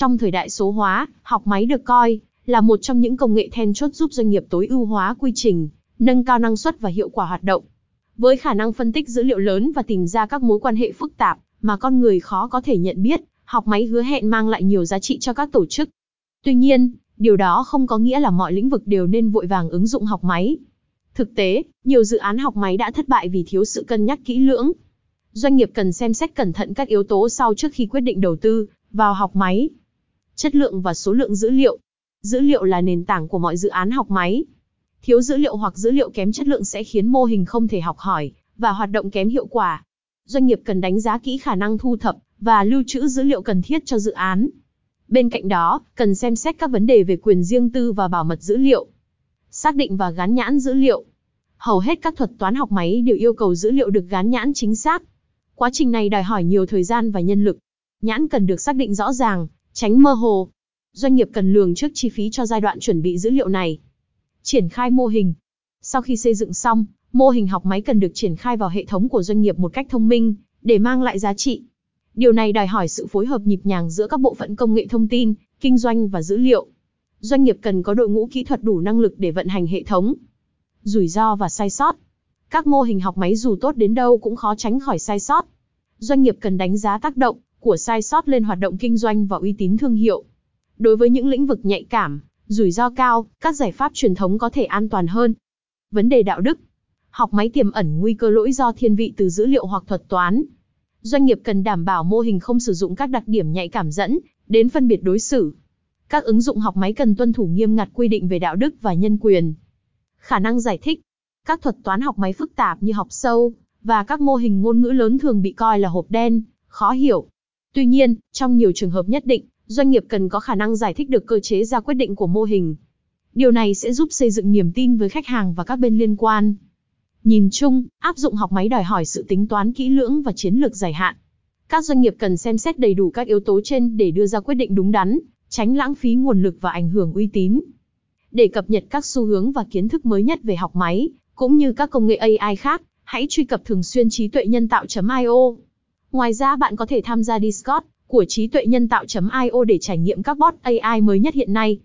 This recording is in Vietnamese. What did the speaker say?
Trong thời đại số hóa, học máy được coi là một trong những công nghệ then chốt giúp doanh nghiệp tối ưu hóa quy trình, nâng cao năng suất và hiệu quả hoạt động. Với khả năng phân tích dữ liệu lớn và tìm ra các mối quan hệ phức tạp mà con người khó có thể nhận biết, học máy hứa hẹn mang lại nhiều giá trị cho các tổ chức. Tuy nhiên, điều đó không có nghĩa là mọi lĩnh vực đều nên vội vàng ứng dụng học máy. Thực tế, nhiều dự án học máy đã thất bại vì thiếu sự cân nhắc kỹ lưỡng. Doanh nghiệp cần xem xét cẩn thận các yếu tố sau trước khi quyết định đầu tư vào học máy. Chất lượng và số lượng dữ liệu. Dữ liệu là nền tảng của mọi dự án học máy. Thiếu dữ liệu hoặc dữ liệu kém chất lượng sẽ khiến mô hình không thể học hỏi và hoạt động kém hiệu quả. Doanh nghiệp cần đánh giá kỹ khả năng thu thập và lưu trữ dữ liệu cần thiết cho dự án. Bên cạnh đó, cần xem xét các vấn đề về quyền riêng tư và bảo mật dữ liệu. Xác định và gắn nhãn dữ liệu. Hầu hết các thuật toán học máy đều yêu cầu dữ liệu được gắn nhãn chính xác. Quá trình này đòi hỏi nhiều thời gian và nhân lực. Nhãn cần được xác định rõ ràng, tránh mơ hồ. Doanh nghiệp cần lường trước chi phí cho giai đoạn chuẩn bị dữ liệu này. Triển khai mô hình. Sau khi xây dựng xong, mô hình học máy cần được triển khai vào hệ thống của doanh nghiệp một cách thông minh, để mang lại giá trị. Điều này đòi hỏi sự phối hợp nhịp nhàng giữa các bộ phận công nghệ thông tin, kinh doanh và dữ liệu. Doanh nghiệp cần có đội ngũ kỹ thuật đủ năng lực để vận hành hệ thống. Rủi ro và sai sót. Các mô hình học máy dù tốt đến đâu cũng khó tránh khỏi sai sót. Doanh nghiệp cần đánh giá tác động của sai sót lên hoạt động kinh doanh và uy tín thương hiệu. Đối với những lĩnh vực nhạy cảm, rủi ro cao, các giải pháp truyền thống có thể an toàn hơn. Vấn đề đạo đức. Học máy tiềm ẩn nguy cơ lỗi do thiên vị từ dữ liệu hoặc thuật toán. Doanh nghiệp cần đảm bảo mô hình không sử dụng các đặc điểm nhạy cảm dẫn đến phân biệt đối xử. Các ứng dụng học máy cần tuân thủ nghiêm ngặt quy định về đạo đức và nhân quyền. Khả năng giải thích. Các thuật toán học máy phức tạp như học sâu và các mô hình ngôn ngữ lớn thường bị coi là hộp đen, khó hiểu. Tuy nhiên, trong nhiều trường hợp nhất định, doanh nghiệp cần có khả năng giải thích được cơ chế ra quyết định của mô hình. Điều này sẽ giúp xây dựng niềm tin với khách hàng và các bên liên quan. Nhìn chung, áp dụng học máy đòi hỏi sự tính toán kỹ lưỡng và chiến lược dài hạn. Các doanh nghiệp cần xem xét đầy đủ các yếu tố trên để đưa ra quyết định đúng đắn, tránh lãng phí nguồn lực và ảnh hưởng uy tín. Để cập nhật các xu hướng và kiến thức mới nhất về học máy, cũng như các công nghệ AI khác, hãy truy cập thường xuyên trí tuệ nhân tạo.io. Ngoài ra bạn có thể tham gia Discord của trí tuệ nhân tạo.io để trải nghiệm các bot AI mới nhất hiện nay.